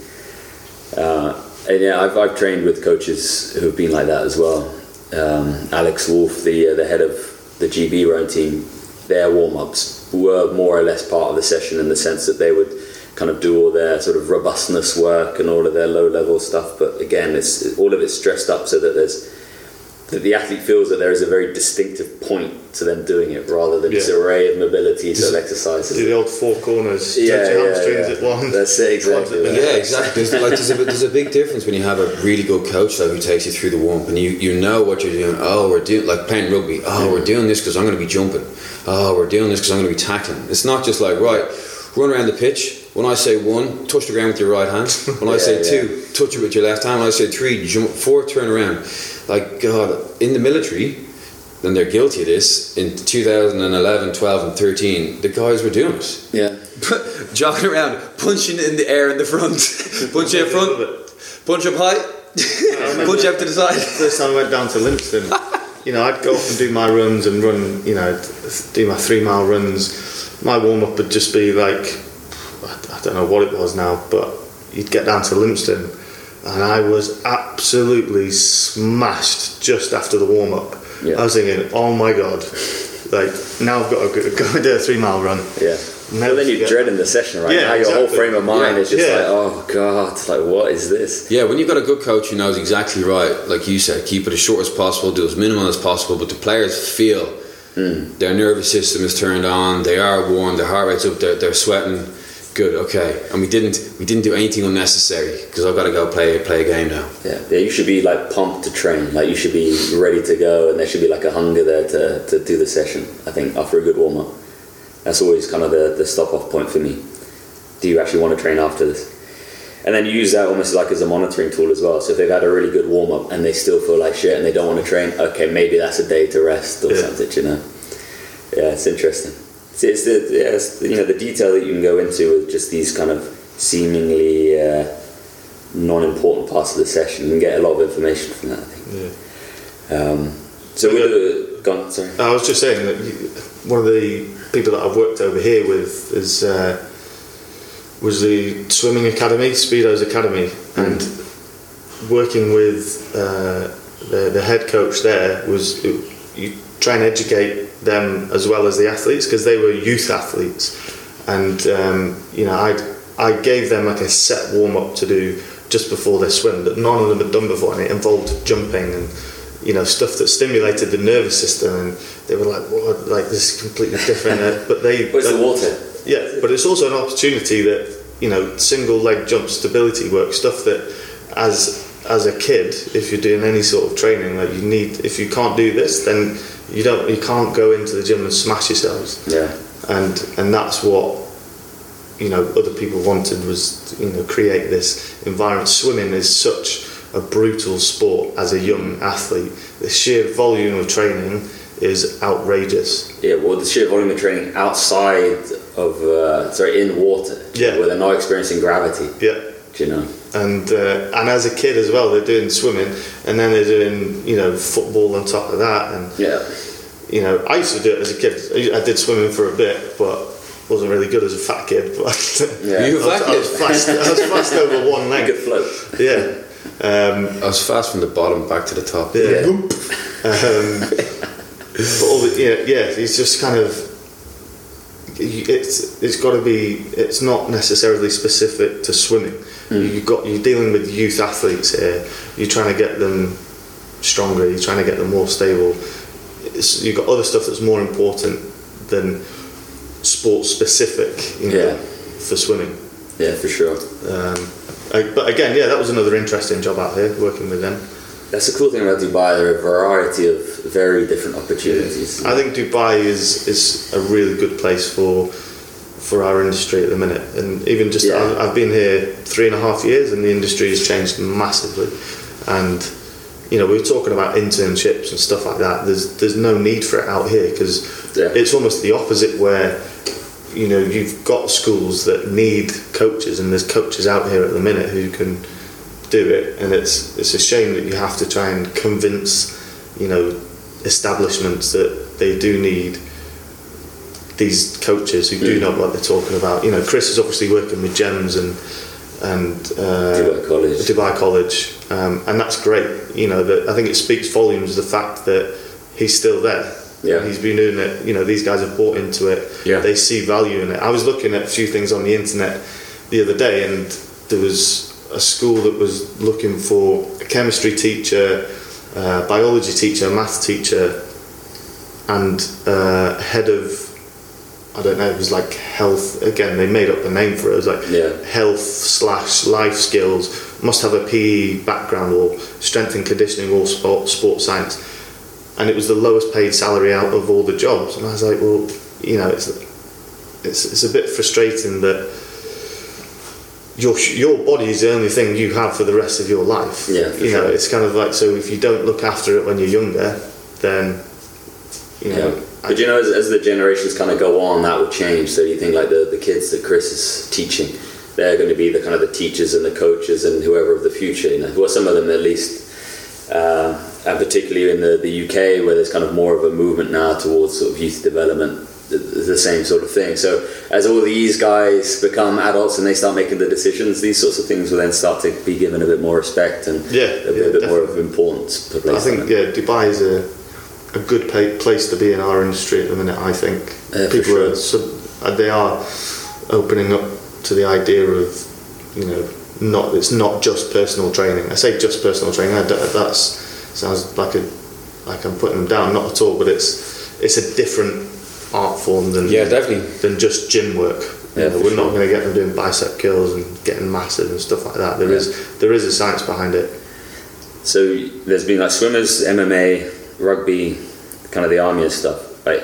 Uh, and yeah, I've, I've trained with coaches who've been like that as well. Um, Alex Wolf, the uh, the head of the GB rowing team, their warm ups were more or less part of the session in the sense that they would kind of do all their sort of robustness work and all of their low level stuff. But again, it's all of it's stressed up so that there's that the athlete feels that there is a very distinctive point to them doing it rather than this Yeah. array of mobility sort of exercises. do the old four corners Yeah, touch your yeah, hamstrings yeah. at one That's it, exactly. quad- Yeah, exactly. There's, like, there's, a, there's a big difference when you have a really good coach though, who takes you through the warm up and you, you know what you're doing. Oh, we're doing like playing rugby. Oh, we're doing this because I'm going to be jumping. Oh, we're doing this because I'm going to be tackling. It's not just like right, run around the pitch. When I say one, touch the ground with your right hand. When I Yeah, say yeah. two, touch it with your left hand. When I say three, jump. Four, turn around. Like God, in the military, and they're guilty of this. In 2011, 12, and 13, the guys were doing it Yeah. jogging around, punching in the air in the front, punch in front, punch up high, punch up to the side. First time I went down to Lympstone, you know, I'd go off and do my runs and run, you know, do my three mile runs. My warm up would just be like, I don't know what it was now, but you'd get down to Lympstone and I was absolutely smashed just after the warm up. Yeah. I was thinking, oh my god, like now I've got to go, go do a three mile run. Yeah. Never But then you're forget dreading the session, right? Yeah, now your whole frame of mind Yeah, is just yeah. like, oh god, like what is this? Yeah, when you've got a good coach who knows exactly right, like you said, keep it as short as possible, do as minimal as possible, but the players feel hmm. their nervous system is turned on, they are warm, their heart rate's up, they're, they're sweating. Good, okay, and we didn't we didn't do anything unnecessary because I've got to go play play a game now. Yeah. yeah, you should be like pumped to train. Like you should be ready to go, and there should be like a hunger there to, to do the session. I think after a good warm up, that's always kind of the, the stop off point for me. Do you actually want to train after this? And then you use that almost like as a monitoring tool as well. So if they've had a really good warm up and they still feel like shit and they don't want to train, okay, maybe that's a day to rest or Yeah. something. You know? Yeah, it's interesting. It's, it's the yeah, it's, you know the detail that you can go into with just these kind of seemingly uh, non-important parts of the session. Can get a lot of information from that. I think. Um, so with the gone, sorry. I was just saying that one of the people that I've worked over here with is uh, was the swimming academy, Speedo's academy, and working with uh, the, the head coach there was you try and educate them as well as the athletes because they were youth athletes, and um, you know I I gave them like a set warm up to do just before their swim that none of them had done before, and it involved jumping and you know stuff that stimulated the nervous system, and they were like, "What? Like this is completely different." Uh, but they, Where's the water? yeah, but it's also an opportunity that you know single leg jump stability work stuff that as as a kid, if you're doing any sort of training, like you need, if you can't do this, then you don't, you can't go into the gym and smash yourselves. Yeah. And and that's what you know other people wanted was you know create this environment. Swimming is such a brutal sport as a young athlete. The sheer volume of training is outrageous. Yeah, well, the sheer volume of training outside of, uh, sorry, in water, Yeah. where they're not experiencing gravity, Yeah. do you know? and uh, and as a kid as well, they're doing swimming, and then they're doing you know football on top of that, and Yeah. you know I used to do it as a kid. I I did swimming for a bit, but wasn't really good as a fat kid. But Yeah. You I, was, I was fast. I was fast over one You leg. could float. Yeah. Um, I was fast from the bottom back to the top. yeah. Yeah. Um, but all the, yeah, yeah, it's just kind of. It's it's got to be it's not necessarily specific to swimming. You've got you're dealing with youth athletes here. You're trying to get them stronger. You're trying to get them more stable. It's, you've got other stuff that's more important than sport specific. You know, Yeah. for swimming. Yeah, for sure. Um, I- but again, yeah, that was another interesting job out here working with them. That's the cool thing about Dubai. There are a variety of very different opportunities. I think Dubai is is a really good place for for our industry at the minute, and even just Yeah. I've been here three and a half years, and the industry has changed massively. And you know, we were talking about internships and stuff like that. There's there's no need for it out here because Yeah. it's almost the opposite where. You know, you've got schools that need coaches, and there's coaches out here at the minute who can do it, and it's it's a shame that you have to try and convince, you know, establishments that they do need these coaches who do Mm. know what they're talking about. You know, Chris is obviously working with Gems and and uh, Dubai College. Dubai College, um, and that's great. You know, that I think it speaks volumes the fact that he's still there. Yeah. he's been doing it. You know, these guys have bought into it. Yeah. they see value in it. I was looking at a few things on the internet the other day, and there was a school that was looking for a chemistry teacher, uh, biology teacher, math teacher, and uh, head of I don't know, it was like health. Again, they made up the name for it. It was like Yeah. health slash life skills. Must have a PE background or strength and conditioning or sport sports science. And it was the lowest paid salary out of all the jobs. And I was like, well, you know, it's it's, it's a bit frustrating that your your body is the only thing you have for the rest of your life. Yeah, you know, it's kind of like so if you don't look after it when you're younger, then you know. Yeah. But you know, as, as the generations kind of go on, that will change. So you think like the, the kids that Chris is teaching, they're going to be the kind of the teachers and the coaches and whoever of the future. You know, well, some of them at least, uh, and particularly in the, the UK where there's kind of more of a movement now towards sort of youth development. The, the same sort of thing. So as all these guys become adults and they start making the decisions, these sorts of things will then start to be given a bit more respect and Yeah, a, yeah, bit more of importance. I think yeah, Dubai is a a good pay, place to be in our industry at the minute. I think people sure. are sub, uh, they are opening up to the idea of you know not it's not just personal training. I say just personal training. I that's sounds like a like I'm putting them down. Not at all, but it's it's a different art form than Yeah, definitely. than just gym work. Yeah, know, we're not going to get them doing bicep curls and getting massive and stuff like that. There Yeah. is there is a science behind it. So there's been like swimmers, MMA, rugby, kind of the army and stuff. Like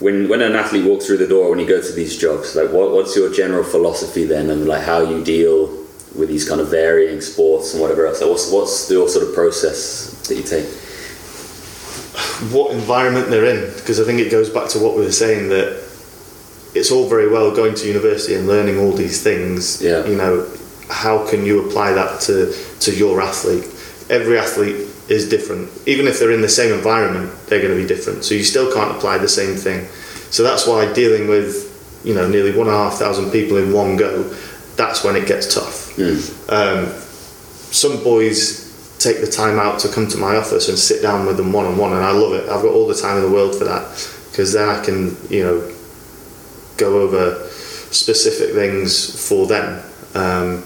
when when an athlete walks through the door, when you go to these jobs, like what, what's your general philosophy then, and like how you deal with these kind of varying sports and whatever else? What's what's your sort of process that you take? what environment they're in because I think it goes back to what we were saying that it's all very well going to university and learning all these things Yeah. you know how can you apply that to to your athlete every athlete is different even if they're in the same environment they're going to be different so you still can't apply the same thing so that's why dealing with you know nearly one and a half thousand people in one go that's when it gets tough um, some boys take the time out to come to my office and sit down with them one on one, and I love it. I've got all the time in the world for that because then I can, you know, go over specific things for them. Um,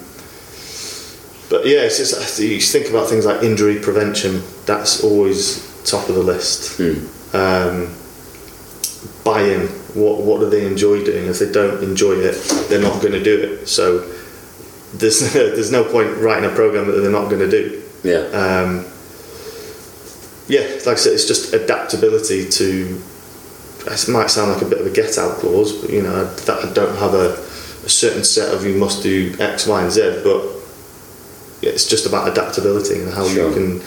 but yeah, it's just you think about things like injury prevention. That's always top of the list. Um, buy-in. What what do they enjoy doing? If they don't enjoy it, they're not going to do it. So there's there's no point writing a program that they're not going to do. Yeah. Um, yeah, like I said, it's just adaptability to. It might sound like a bit of a get out clause, but you know that I don't have a, a certain set of you must do X, Y, and Z, but it's just about adaptability and how Sure. you can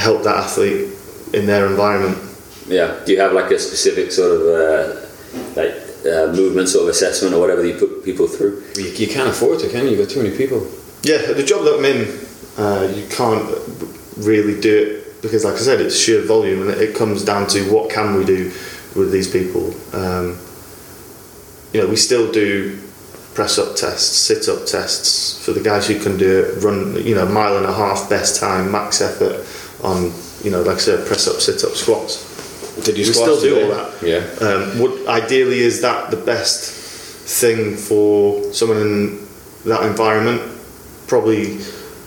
help that athlete in their environment. Yeah. Do you have like a specific sort of uh, like uh, movement sort of assessment or whatever that you put people through? You, you can't afford to, can you? You've got too many people. Yeah, the job that I'm in, uh, you can't really do it because, like I said, it's sheer volume, and it, it comes down to what can we do with these people. Um, you know, we still do press up tests, sit up tests for the guys who can do it. Run, you know, mile and a half, best time, max effort on, you know, like I said, press up, sit up, squats. Did you We still do today? all that. Yeah. Um, what ideally is that the best thing for someone in that environment? Probably,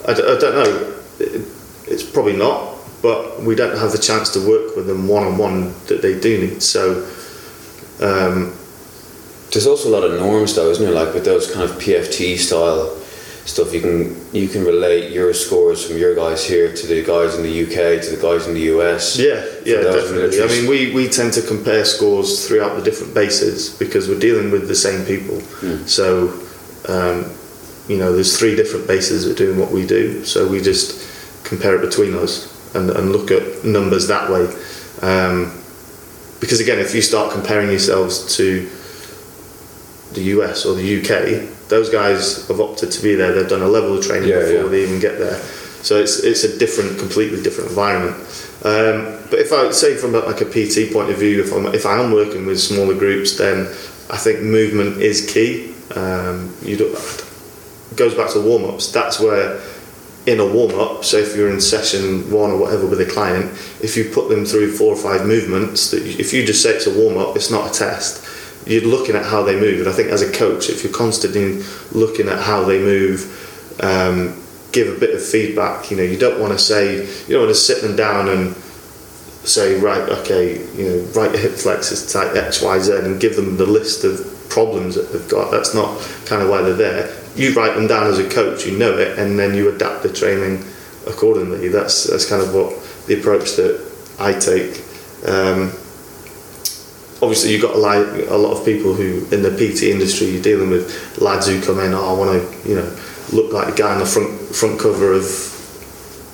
I, d- I don't know. It, it's probably not, but we don't have the chance to work with them one on one that they do need. So, um, There's also a lot of norms, though, isn't there? Like with those kind of PFT style stuff, you can you can relate your scores from your guys here to the guys in the UK to the guys in the US. yeah, yeah, definitely. I mean, we, we tend to compare scores throughout the different bases because we're dealing with the same people. So, um, you know, there's three different bases that are doing what we do. So we just compare it between us and, and look at numbers that way. Um, because again, if you start comparing yourselves to the US or the UK, those guys have opted to be there. They've done a level of training Yeah, before yeah. they even get there. So it's it's a different, completely different environment. Um, but if I say from a, like a PT point of view, if I'm if I am working with smaller groups, then I think movement is key. Um, you do, it goes back to warm ups. That's where in a warm up, so if you're in session one or whatever with a client, if you put them through four or five movements, that if you just say it's a warm up, it's not a test. You're looking at how they move, and I think as a coach, if you're constantly looking at how they move, um, give a bit of feedback. You know, you don't want to say you don't want to sit them down and say right, okay, you know, right hip flexors type X, Y, Z, and give them the list of problems that they've got. That's not kind of why they're there. You write them down as a coach, you know it, and then you adapt the training accordingly. That's that's kind of what the approach that I take. Um, obviously, you've got a lot, a lot of people who in the PT industry you're dealing with lads who come in. Oh, I want to, you know, look like the guy on the front front cover of,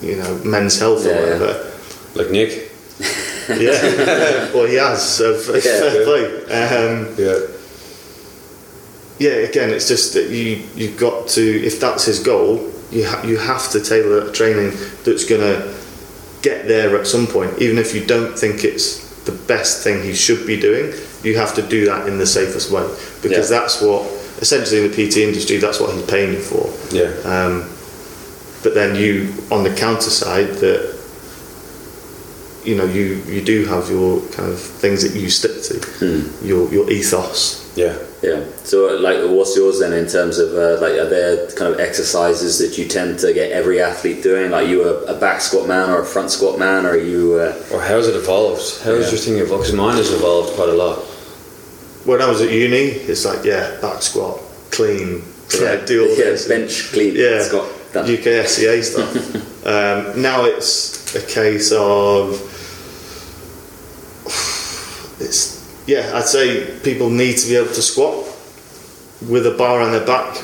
you know, Men's Health or Yeah, yeah. whatever. Like Nick. Yeah, well, he has. So fair Yeah. play. Um, Yeah. yeah, again, it's just that you you've got to if that's his goal, you ha- you have to tailor a training that's going to get there at some point, even if you don't think it's the best thing he should be doing. You have to do that in the safest way because Yeah. that's what essentially in the PT industry that's what he's paying you for. Yeah. Um, but then you, on the counter side, that you know you you do have your kind of things that you stick to, your your ethos. Yeah. Yeah. So, uh, like, what's yours then in terms of uh, like, are there kind of exercises that you tend to get every athlete doing? Like, you a, a back squat man or a front squat man, or are you? Uh, Or how's it evolved? How has Yeah. your thing evolved? Because mine has evolved quite a lot. When I was at uni, it's like yeah, back squat, clean, yeah, do all yeah, this, bench clean, yeah, squat. Done. UKSCA stuff. um, now it's a case of it's yeah. I'd say people need to be able to squat with a bar on their back.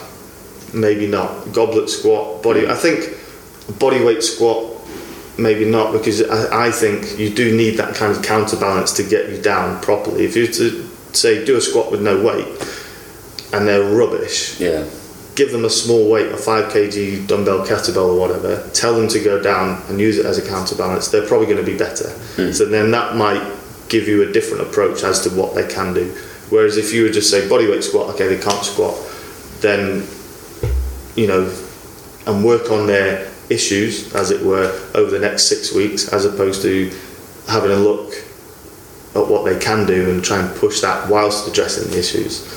Maybe not goblet squat, body. I think body weight squat. Maybe not because I, I think you do need that kind of counterbalance to get you down properly. If you were to say do a squat with no weight and they're rubbish, Yeah. give them a small weight, a 5 kg dumbbell, kettlebell, or whatever, tell them to go down and use it as a counterbalance, they're probably going to be better. Hmm. So then that might give you a different approach as to what they can do. Whereas if you would just say bodyweight squat, okay, they can't squat, then, you know, and work on their issues, as it were, over the next six weeks, as opposed to having a look at what they can do and try and push that whilst addressing the issues.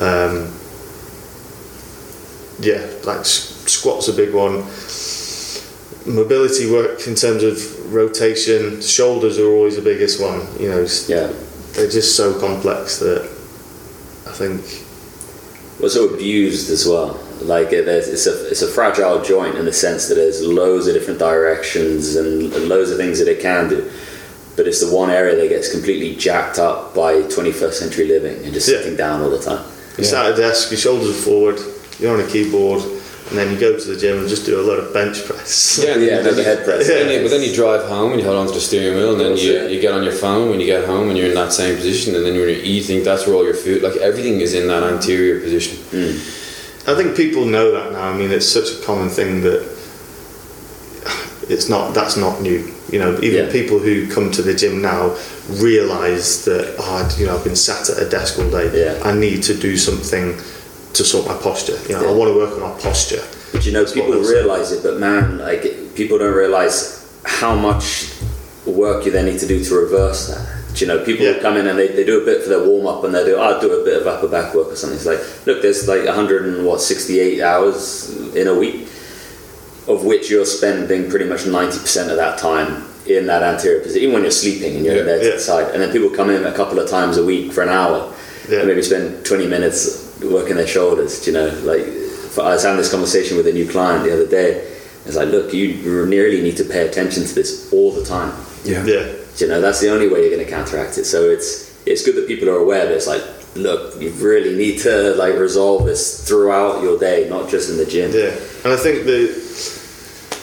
Um, yeah, like squats a big one. Mobility work in terms of rotation, shoulders are always the biggest one. You know, Yeah. they're just so complex that I think Well, so abused as well. Like uh, it, it's a it's a fragile joint in the sense that there's loads of different directions and loads of things that it can do. But it's the one area that gets completely jacked up by 21st century living and just Yeah. sitting down all the time. you sat at a desk, your shoulders are forward, you're on a keyboard, and then you go to the gym and just do a lot of bench press. Yeah, Yeah, then you- head press. Then you, but then you drive home and you hold on to the steering wheel, and then you, you get on your phone when you get home and you're in that same position, and then when you're eating, that's where all your food, like everything is in that anterior position. Mm. I think people know that now. I mean, it's such a common thing that it's not. That's not new. You know, even Yeah. people who come to the gym now realise that oh, you know, I've been sat at a desk all day. Yeah. I need to do something to sort my posture. You know, I want to work on my posture. But you know, That's people realize it, but man, like people don't realize how much work you then need to do to reverse that. Do You know, people Yeah. come in and they, they do a bit for their warm up, and they do I'll do a bit of upper back work or something. It's like, look, there's like 100 and what 68 hours in a week, of which you're spending pretty much 90% of that time in that anterior position, even when you're sleeping and you're in Yeah. there to Yeah. the side. And then people come in a couple of times a week for an hour, Yeah. and maybe spend 20 minutes working their shoulders. do You know, like I was having this conversation with a new client the other day. It's like, look, you really need to pay attention to this all the time. Yeah. Do You know, that's the only way you're going to counteract it. So it's it's good that people are aware. But it's like, look, you really need to like resolve this throughout your day, not just in the gym. Yeah, and I think the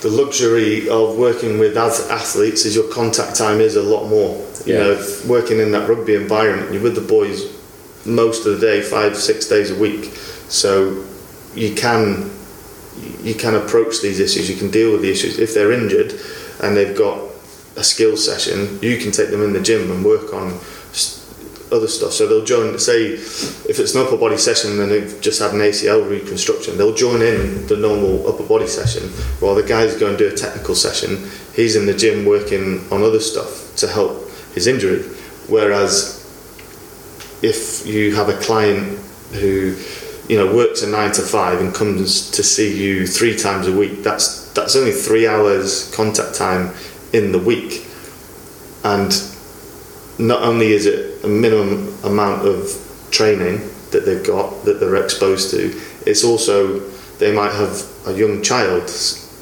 the luxury of working with as athletes is your contact time is a lot more. You Yeah. know, working in that rugby environment, you're with the boys most of the day, five six days a week, so you can you can approach these issues. You can deal with the issues if they're injured and they've got a skills session. You can take them in the gym and work on other stuff. So they'll join, say, if it's an upper body session and they've just had an ACL reconstruction, they'll join in the normal upper body session while the guys go and do a technical session. He's in the gym working on other stuff to help his injury. Whereas if you have a client who you know works a nine to five and comes to see you three times a week, that's that's only three hours contact time in the week, and not only is it a minimum amount of training that they've got that they're exposed to, it's also they might have a young child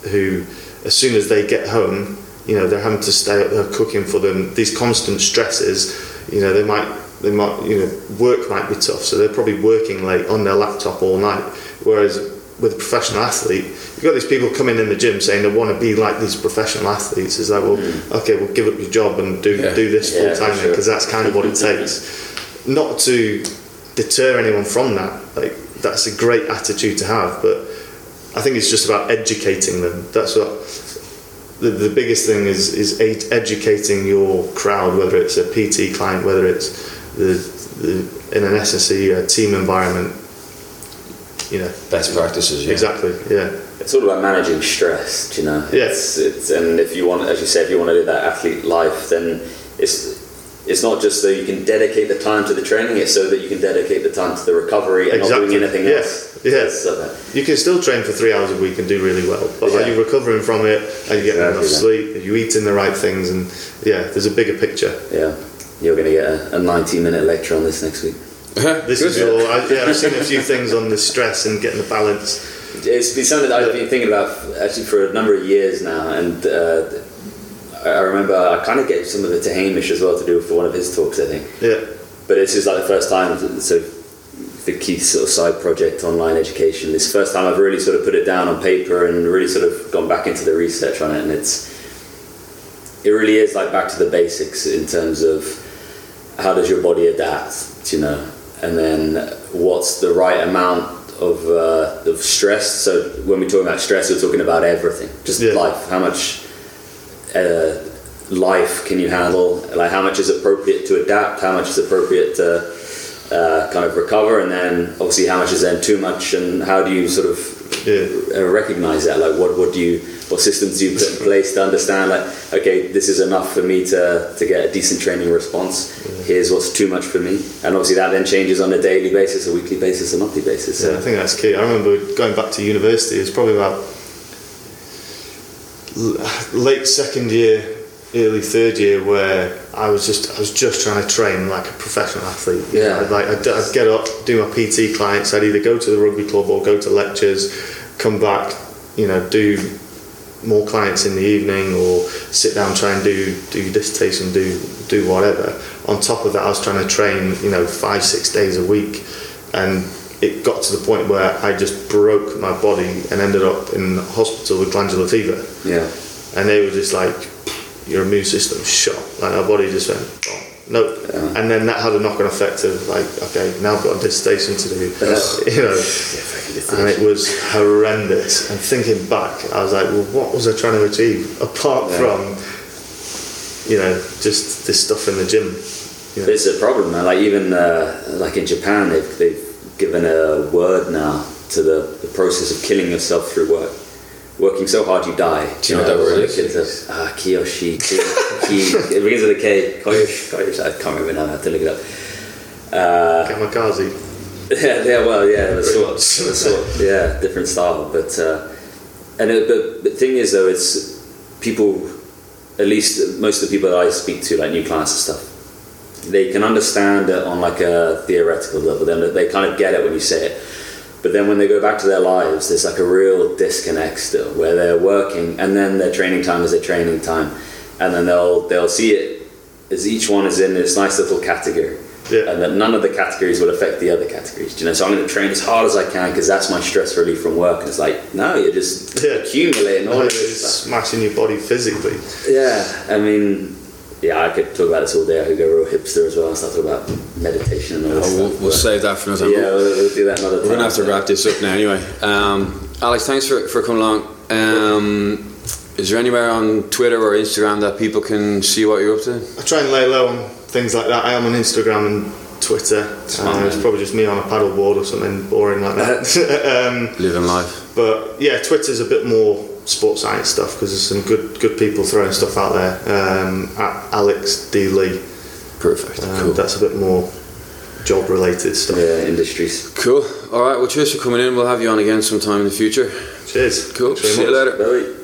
who, as soon as they get home, you know they're having to stay up there cooking for them. These constant stresses, you know, they might they might you know work might be tough, so they're probably working late on their laptop all night. Whereas with a professional athlete, you've got these people coming in the gym saying they want to be like these professional athletes. It's like, well, mm. okay, well, give up your job and do Yeah. do this full time for sure. because that's kind of what it takes. Not to deter anyone from that. Like that's a great attitude to have, but I think it's just about educating them. That's what the, the biggest thing is is educating your crowd, whether it's a PT client, whether it's the, the in an S&C a team environment. You know, Best practices, yeah. exactly. Yeah, It's all about managing stress, do you know. Yeah. It's, it's and if you want, as you said, if you want to do that athlete life, then it's it's not just so you can dedicate the time to the training; it's so that you can dedicate the time to the recovery and not doing anything Yeah. else. Yeah. So you can still train for three hours a week and do really well, but are you recovering from it? Are you getting enough Exactly, sleep? Are you eating the right things? And yeah, there's a bigger picture. yeah, you're going to get a, a 90 minute lecture on this next week. This is all. I, yeah, I've seen a few things on the stress and getting the balance. It's been something that I've been thinking about actually for a number of years now, and uh, I I remember I kind of gave some of it to Hamish as well to do for one of his talks, I think. Yeah, But this is like the first time, so the Keith sort of side project, online education. This first time I've really sort of put it down on paper and really sort of gone back into the research on it, and it's it really is like back to the basics in terms of how does your body adapt, you know, and then what's the right amount of uh, of stress. So when we're talking about stress, we're talking about everything, just Yeah. life. How much uh, life can you handle? Like how much is appropriate to adapt? How much is appropriate to uh, kind of recover? And then obviously how much is then too much? And how do you sort of Yeah. uh, recognize that? Like, what what do you what systems do you put in place to understand? Like, okay, this is enough for me to to get a decent training response. Here's what's too much for me, and obviously that then changes on a daily basis, a weekly basis, a monthly basis. So Yeah, I think that's key. I remember going back to university. It was probably about late second year, early third year, where I was just I was just trying to train like a professional athlete. Yeah. I'd like I'd, I'd get up, do my PT clients. I'd either go to the rugby club or go to lectures, come back, you know, do more clients in the evening or sit down try and do do dissertation do do whatever. On top of that I was trying to train you know five six days a week. And it got to the point where I just broke my body and ended up in hospital with glandular fever. Yeah, and they were just like your immune system shot. Like our body just went no and then that had a knock-on effect of like okay now I've got a dissertation to do you know and it was horrendous. And thinking back, I was like, well, what was I trying to achieve apart Yeah. from, you know, just this stuff in the gym? You know? It's a problem, man. Like even uh, like in Japan, they've they've given a word now to the, the process of killing yourself through work. Working so hard you die. Do you know what that word is? is? Ah, kiyoshi. Ki, ki, it begins with a K. Koyoshi. Koyoshi. I can't remember now. I have to look it up. Uh, Kamikaze. yeah, yeah, well, yeah, the sort, the sort, yeah, different style, but uh, and it, but the thing is though, it's people, at least most of the people that I speak to, like new clients and stuff, they can understand it on like a theoretical level. Then they kind of get it when you say it, but then when they go back to their lives, there's like a real disconnect still, where they're working and then their training time is their training time, and then they'll they'll see it as each one is in this nice little category Yeah. and that none of the categories will affect the other categories. Do You know, so I'm going to train as hard as I can because that's my stress relief from work. And it's like, no, you're just Yeah. accumulating all Like, of this smashing your body physically. Yeah, I mean, yeah, I could talk about this all day. I could go real hipster as well and start talking about meditation and all this Oh, we'll, stuff. we'll but- save that for another time. yeah, we'll, we'll do that another time. We're gonna have to wrap this up now anyway. Um, Alex, thanks for, for coming along. Um, is there anywhere on Twitter or Instagram that people can see what you're up to? I try and lay low on things like that. I am on Instagram and Twitter. Smart Uh, it's probably just me on a paddleboard or something boring like that. um, Living life. But yeah, Twitter's a bit more sports science stuff because there's some good good people throwing stuff out there. Um, at Alex D Lee, Perfect. um, cool. that's a bit more job related stuff. Yeah, industries. Cool. All right. Well, cheers for coming in. We'll have you on again sometime in the future. Cheers. Cool. Thanks very See you later. Bye.